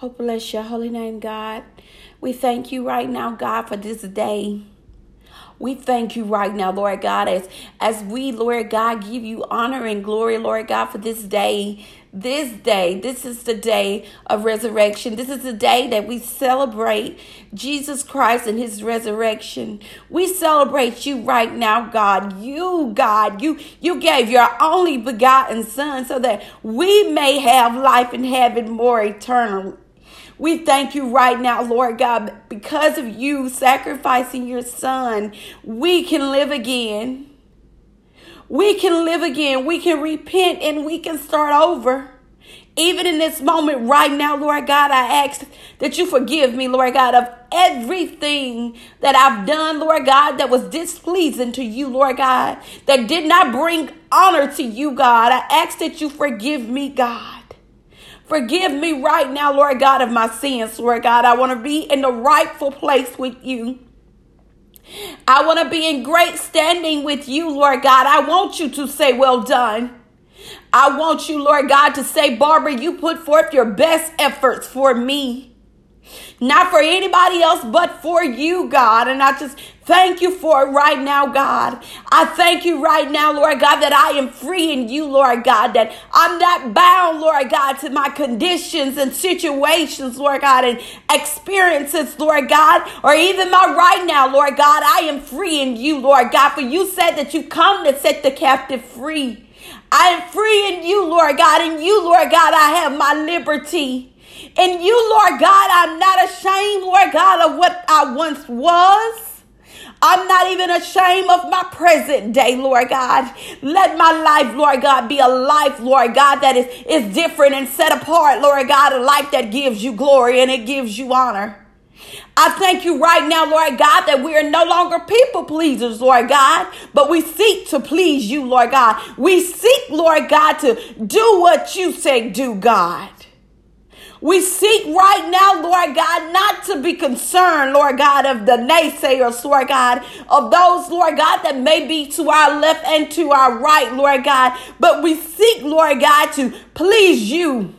Oh, bless your holy name, God. We thank you right now, God, for this day. We thank you right now, Lord God, as, as we, Lord God, give you honor and glory, Lord God, for this day. This day, this is the day of resurrection. This is the day that we celebrate Jesus Christ and his resurrection. We celebrate you right now, God. You, God, you, you gave your only begotten son so that we may have life and have it more eternal. We thank you right now, Lord God, because of you sacrificing your son, we can live again. We can live again. We can repent and we can start over. Even in this moment right now, Lord God, I ask that you forgive me, Lord God, of everything that I've done, Lord God, that was displeasing to you, Lord God, that did not bring honor to you, God. I ask that you forgive me, God. Forgive me right now, Lord God, of my sins, Lord God. I want to be in the rightful place with you. I want to be in great standing with you, Lord God. I want you to say, Well done. I want you, Lord God, to say, Barbara, you put forth your best efforts for me. Not for anybody else, but for you, God. And I just thank you for it right now, God. I thank you right now, Lord God, that I am free in you, Lord God, that I'm not bound, Lord God, to my conditions and situations, Lord God, and experiences, Lord God, or even my right now, Lord God. I am free in you, Lord God, for you said that you come to set the captive free. I am free in you, Lord God. In you, Lord God, I have my liberty. In you, Lord God, I'm not ashamed, Lord God, of what I once was. I'm not even ashamed of my present day, Lord God. Let my life, Lord God, be a life, Lord God, that is, is different and set apart, Lord God, a life that gives you glory and it gives you honor. I thank you right now, Lord God, that we are no longer people pleasers, Lord God, but we seek to please you, Lord God. We seek, Lord God, to do what you say do, God. We seek right now, Lord God, not to be concerned, Lord God, of the naysayers, Lord God, of those, Lord God, that may be to our left and to our right, Lord God, but we seek, Lord God, to please you.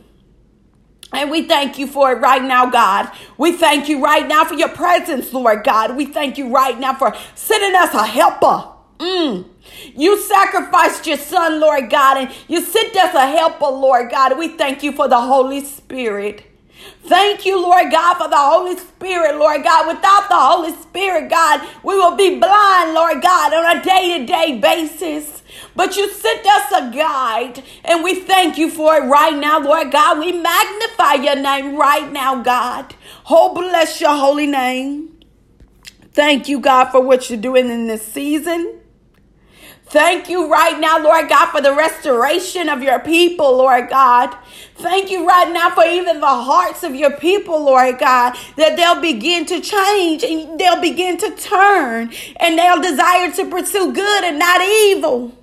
And we thank you for it right now, God. We thank you right now for your presence, Lord God. We thank you right now for sending us a helper. Mm. You sacrificed your son, Lord God, and you sent us a helper, Lord God. We thank you for the Holy Spirit. Thank you, Lord God, for the Holy Spirit, Lord God. Without the Holy Spirit, God, we will be blind, Lord God, on a day to day basis. But you sent us a guide, and we thank you for it right now, Lord God. We magnify your name right now, God. Oh, bless your holy name. Thank you, God, for what you're doing in this season. Thank you right now, Lord God, for the restoration of your people, Lord God. Thank you right now for even the hearts of your people, Lord God, that they'll begin to change and they'll begin to turn and they'll desire to pursue good and not evil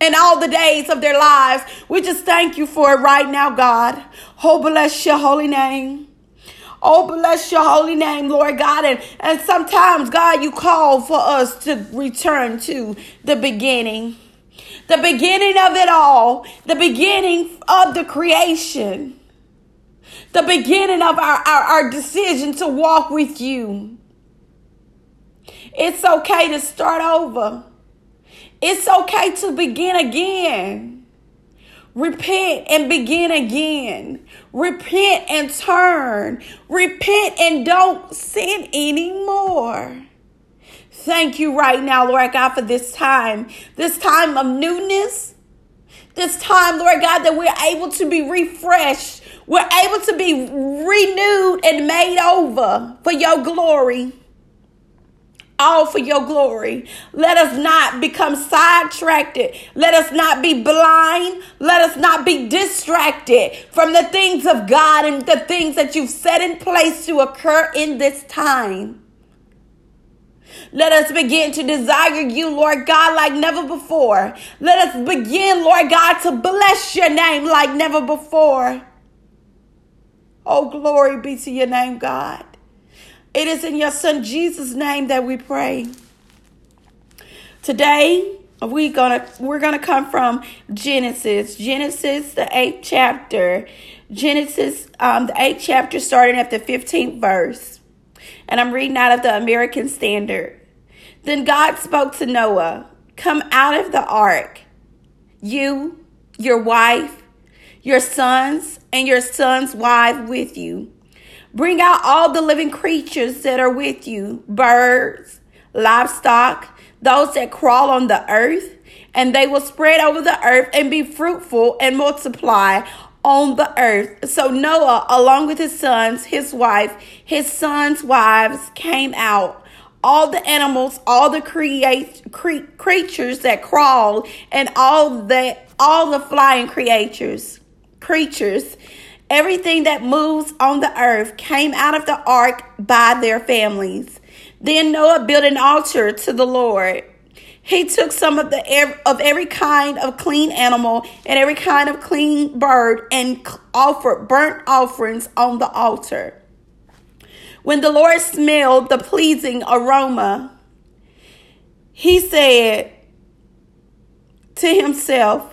in all the days of their lives. We just thank you for it right now, God. Oh, bless your holy name. Oh, bless your holy name, Lord God. And, and sometimes, God, you call for us to return to the beginning. The beginning of it all. The beginning of the creation. The beginning of our, our, our decision to walk with you. It's okay to start over. It's okay to begin again. Repent and begin again. Repent and turn. Repent and don't sin anymore. Thank you right now, Lord God, for this time, this time of newness, this time, Lord God, that we're able to be refreshed. We're able to be renewed and made over for your glory all for your glory. Let us not become sidetracked. Let us not be blind. Let us not be distracted from the things of God and the things that you've set in place to occur in this time. Let us begin to desire you, Lord God, like never before. Let us begin, Lord God, to bless your name like never before. Oh, glory be to your name, God. It is in your son Jesus' name that we pray. Today, we gonna we're gonna come from Genesis, Genesis, the eighth chapter, Genesis, um, the eighth chapter, starting at the 15th verse. And I'm reading out of the American Standard. Then God spoke to Noah Come out of the ark, you, your wife, your sons, and your son's wife with you. Bring out all the living creatures that are with you birds, livestock, those that crawl on the earth, and they will spread over the earth and be fruitful and multiply on the earth. So Noah, along with his sons, his wife, his sons' wives, came out. All the animals, all the create cre- creatures that crawl, and all the all the flying creatures, creatures, everything that moves on the earth came out of the ark by their families. Then Noah built an altar to the Lord he took some of the of every kind of clean animal and every kind of clean bird and offered burnt offerings on the altar. When the Lord smelled the pleasing aroma, he said to himself,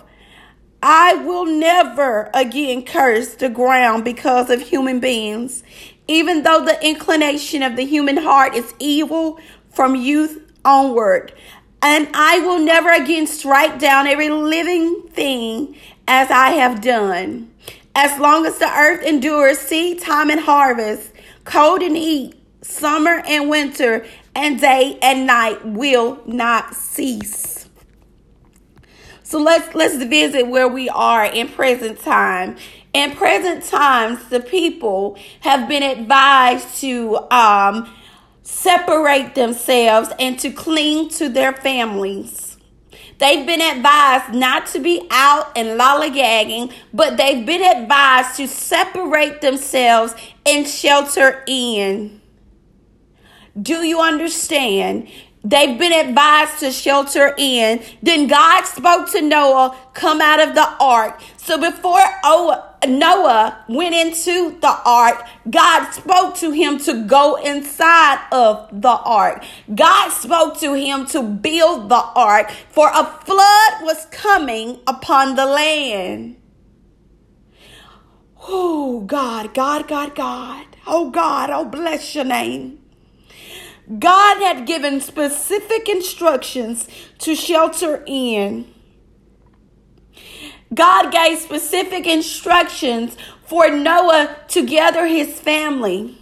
I will never again curse the ground because of human beings, even though the inclination of the human heart is evil from youth onward. And I will never again strike down every living thing as I have done. As long as the earth endures seed time and harvest, cold and heat, summer and winter, and day and night will not cease. So let's let's visit where we are in present time. In present times, the people have been advised to um, separate themselves and to cling to their families. They've been advised not to be out and lollygagging, but they've been advised to separate themselves and shelter in. Do you understand? They've been advised to shelter in. Then God spoke to Noah, come out of the ark. So before Noah went into the ark, God spoke to him to go inside of the ark. God spoke to him to build the ark, for a flood was coming upon the land. Oh, God, God, God, God. Oh, God, oh, bless your name. God had given specific instructions to shelter in. God gave specific instructions for Noah to gather his family.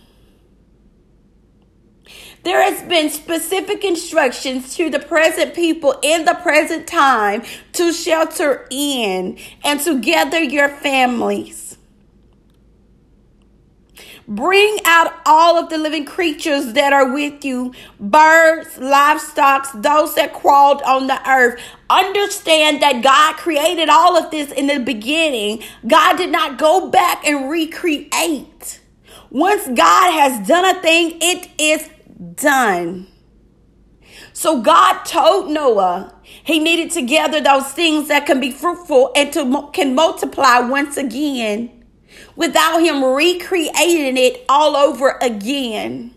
There has been specific instructions to the present people in the present time to shelter in and to gather your families. Bring out all of the living creatures that are with you birds, livestock, those that crawled on the earth. Understand that God created all of this in the beginning. God did not go back and recreate. Once God has done a thing, it is done. So God told Noah he needed to gather those things that can be fruitful and to can multiply once again without him recreating it all over again.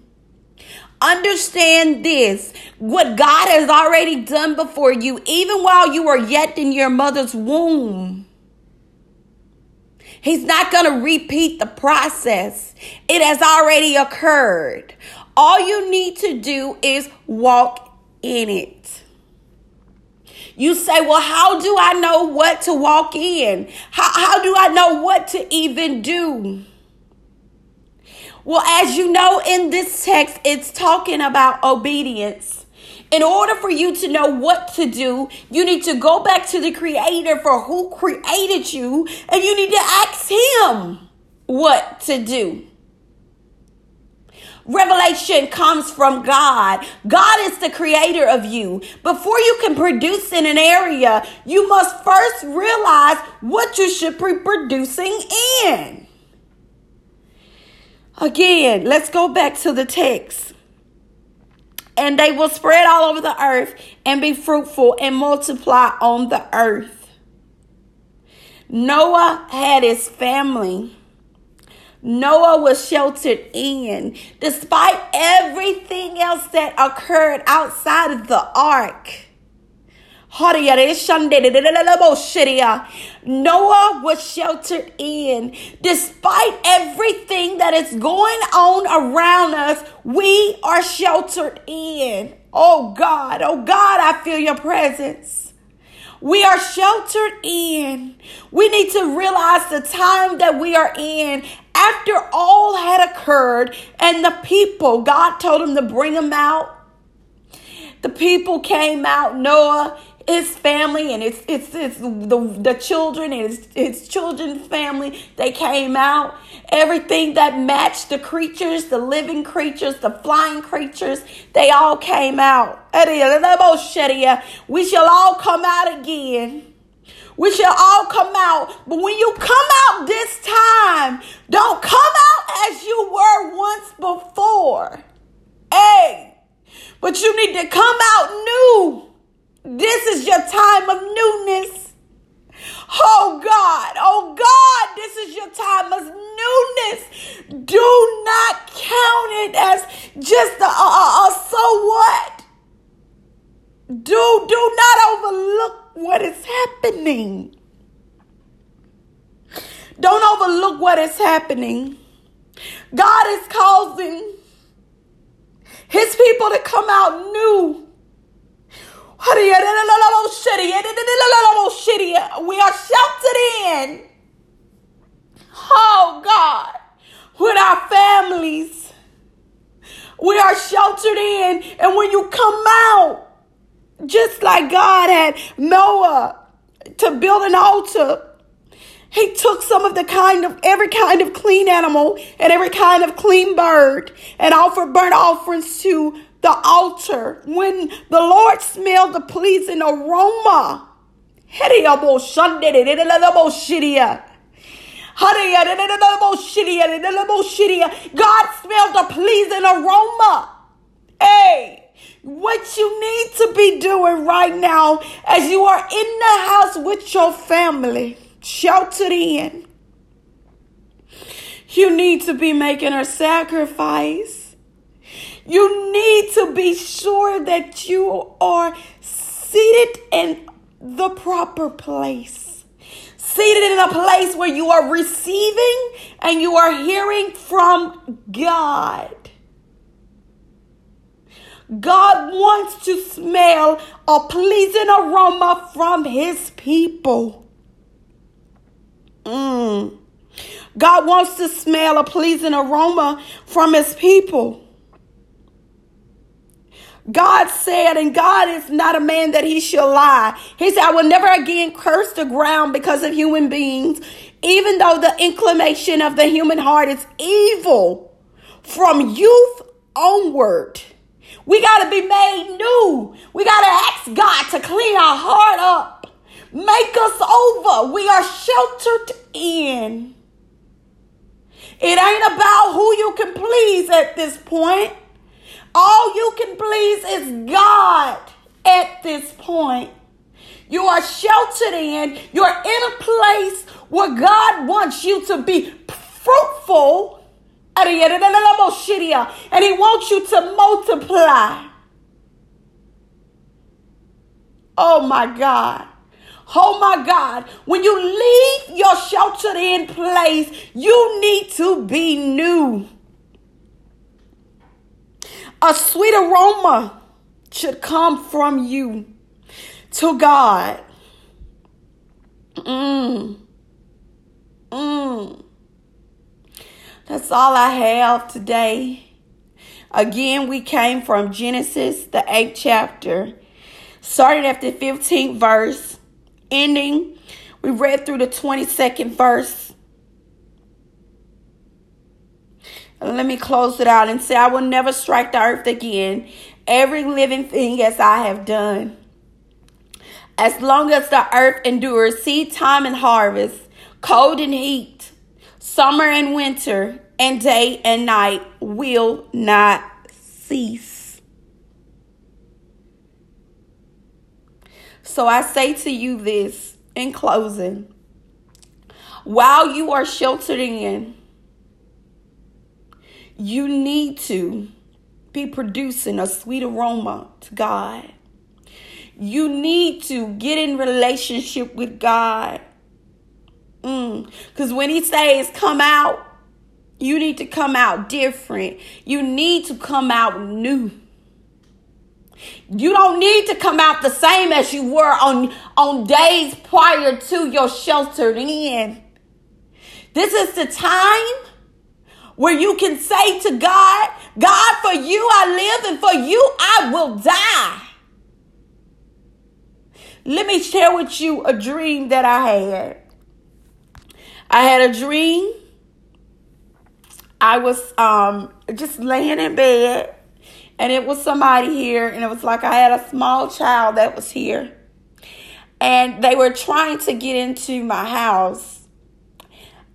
Understand this what God has already done before you, even while you are yet in your mother's womb. He's not going to repeat the process, it has already occurred. All you need to do is walk in it. You say, well, how do I know what to walk in? How, how do I know what to even do? Well, as you know in this text, it's talking about obedience. In order for you to know what to do, you need to go back to the Creator for who created you, and you need to ask Him what to do. Revelation comes from God. God is the creator of you. Before you can produce in an area, you must first realize what you should be producing in. Again, let's go back to the text. And they will spread all over the earth and be fruitful and multiply on the earth. Noah had his family Noah was sheltered in despite everything else that occurred outside of the ark. Noah was sheltered in. Despite everything that is going on around us, we are sheltered in. Oh God, oh God, I feel your presence. We are sheltered in. We need to realize the time that we are in after all had occurred and the people, God told him to bring them out. The people came out, Noah, his family, and it's it's, it's the, the children and his, his children's family. They came out. Everything that matched the creatures, the living creatures, the flying creatures, they all came out. We shall all come out again. We shall all come out. But when you come out this time, don't come out as you were once before. Hey, but you need to come out new. This is your time of newness. Oh God, oh God, this is your time of newness. Do not count it as just a, a, a so what. Do do not overlook what is happening. Don't overlook what is happening. God is causing his people to come out new. We are sheltered in. Oh God, with our families. We are sheltered in. And when you come out, just like God had Noah to build an altar, he took some of the kind of every kind of clean animal and every kind of clean bird and offered burnt offerings to the altar. When the Lord smelled the pleasing aroma, God smelled the pleasing aroma. Hey what you need to be doing right now as you are in the house with your family, sheltered in. You need to be making a sacrifice. You need to be sure that you are seated in the proper place. Seated in a place where you are receiving and you are hearing from God. God wants to smell a pleasing aroma from his people. Mm. God wants to smell a pleasing aroma from his people. God said, and God is not a man that he shall lie. He said, I will never again curse the ground because of human beings, even though the inclination of the human heart is evil from youth onward. We got to be made new. We got to ask God to clean our heart up, make us over. We are sheltered in. It ain't about who you can please at this point. All you can please is God at this point. You are sheltered in. You're in a place where God wants you to be fruitful and he wants you to multiply. Oh my God. Oh my God. When you leave your sheltered in place, you need to be new. A sweet aroma should come from you to God. Mmm. Mmm. That's all I have today. Again, we came from Genesis, the 8th chapter, starting at the 15th verse, ending. We read through the 22nd verse. let me close it out and say, I will never strike the earth again. Every living thing as I have done. As long as the earth endures seed time and harvest, cold and heat, summer and winter, and day and night will not cease. So I say to you this in closing while you are sheltered in, you need to be producing a sweet aroma to God. You need to get in relationship with God. Because mm. when He says come out, you need to come out different. You need to come out new. You don't need to come out the same as you were on, on days prior to your sheltered in. This is the time where you can say to God, God, for you I live and for you I will die. Let me share with you a dream that I had. I had a dream. I was um, just laying in bed and it was somebody here and it was like I had a small child that was here. And they were trying to get into my house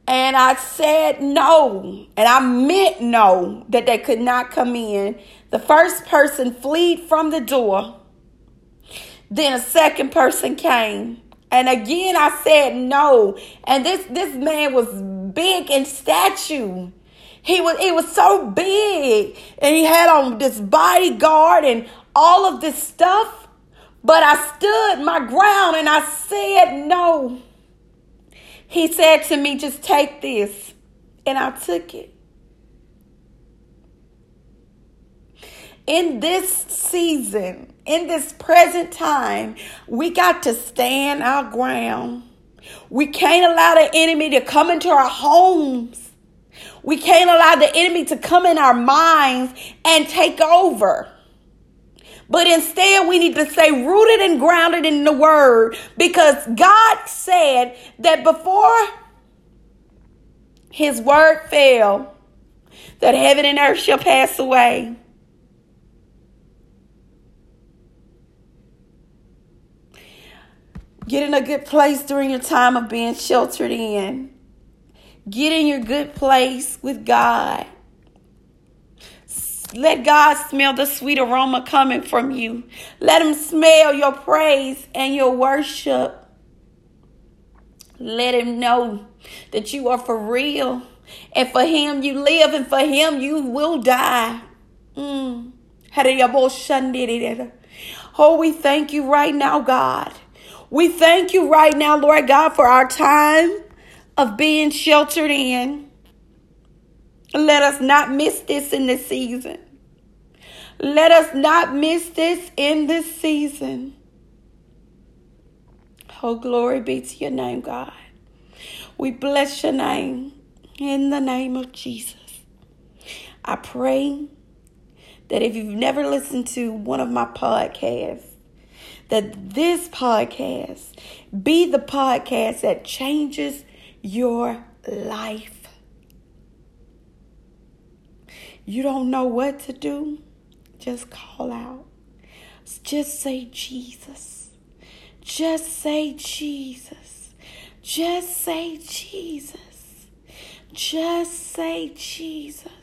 and I said no. And I meant no, that they could not come in. The first person fled from the door. Then a second person came. And again I said no. And this this man was big in stature. He was it was so big. And he had on this bodyguard and all of this stuff. But I stood my ground and I said no. He said to me, just take this. And I took it. In this season, in this present time, we got to stand our ground. We can't allow the enemy to come into our homes. We can't allow the enemy to come in our minds and take over. But instead, we need to stay rooted and grounded in the word because God said that before his word fell, that heaven and earth shall pass away. Get in a good place during your time of being sheltered in. Get in your good place with God. Let God smell the sweet aroma coming from you. Let Him smell your praise and your worship. Let Him know that you are for real. And for Him you live, and for Him you will die. Mm. Oh, we thank you right now, God. We thank you right now, Lord God, for our time of being sheltered in. Let us not miss this in this season. Let us not miss this in this season. Oh, glory be to your name, God. We bless your name in the name of Jesus. I pray that if you've never listened to one of my podcasts, that this podcast be the podcast that changes your life. You don't know what to do? Just call out. Just say Jesus. Just say Jesus. Just say Jesus. Just say Jesus.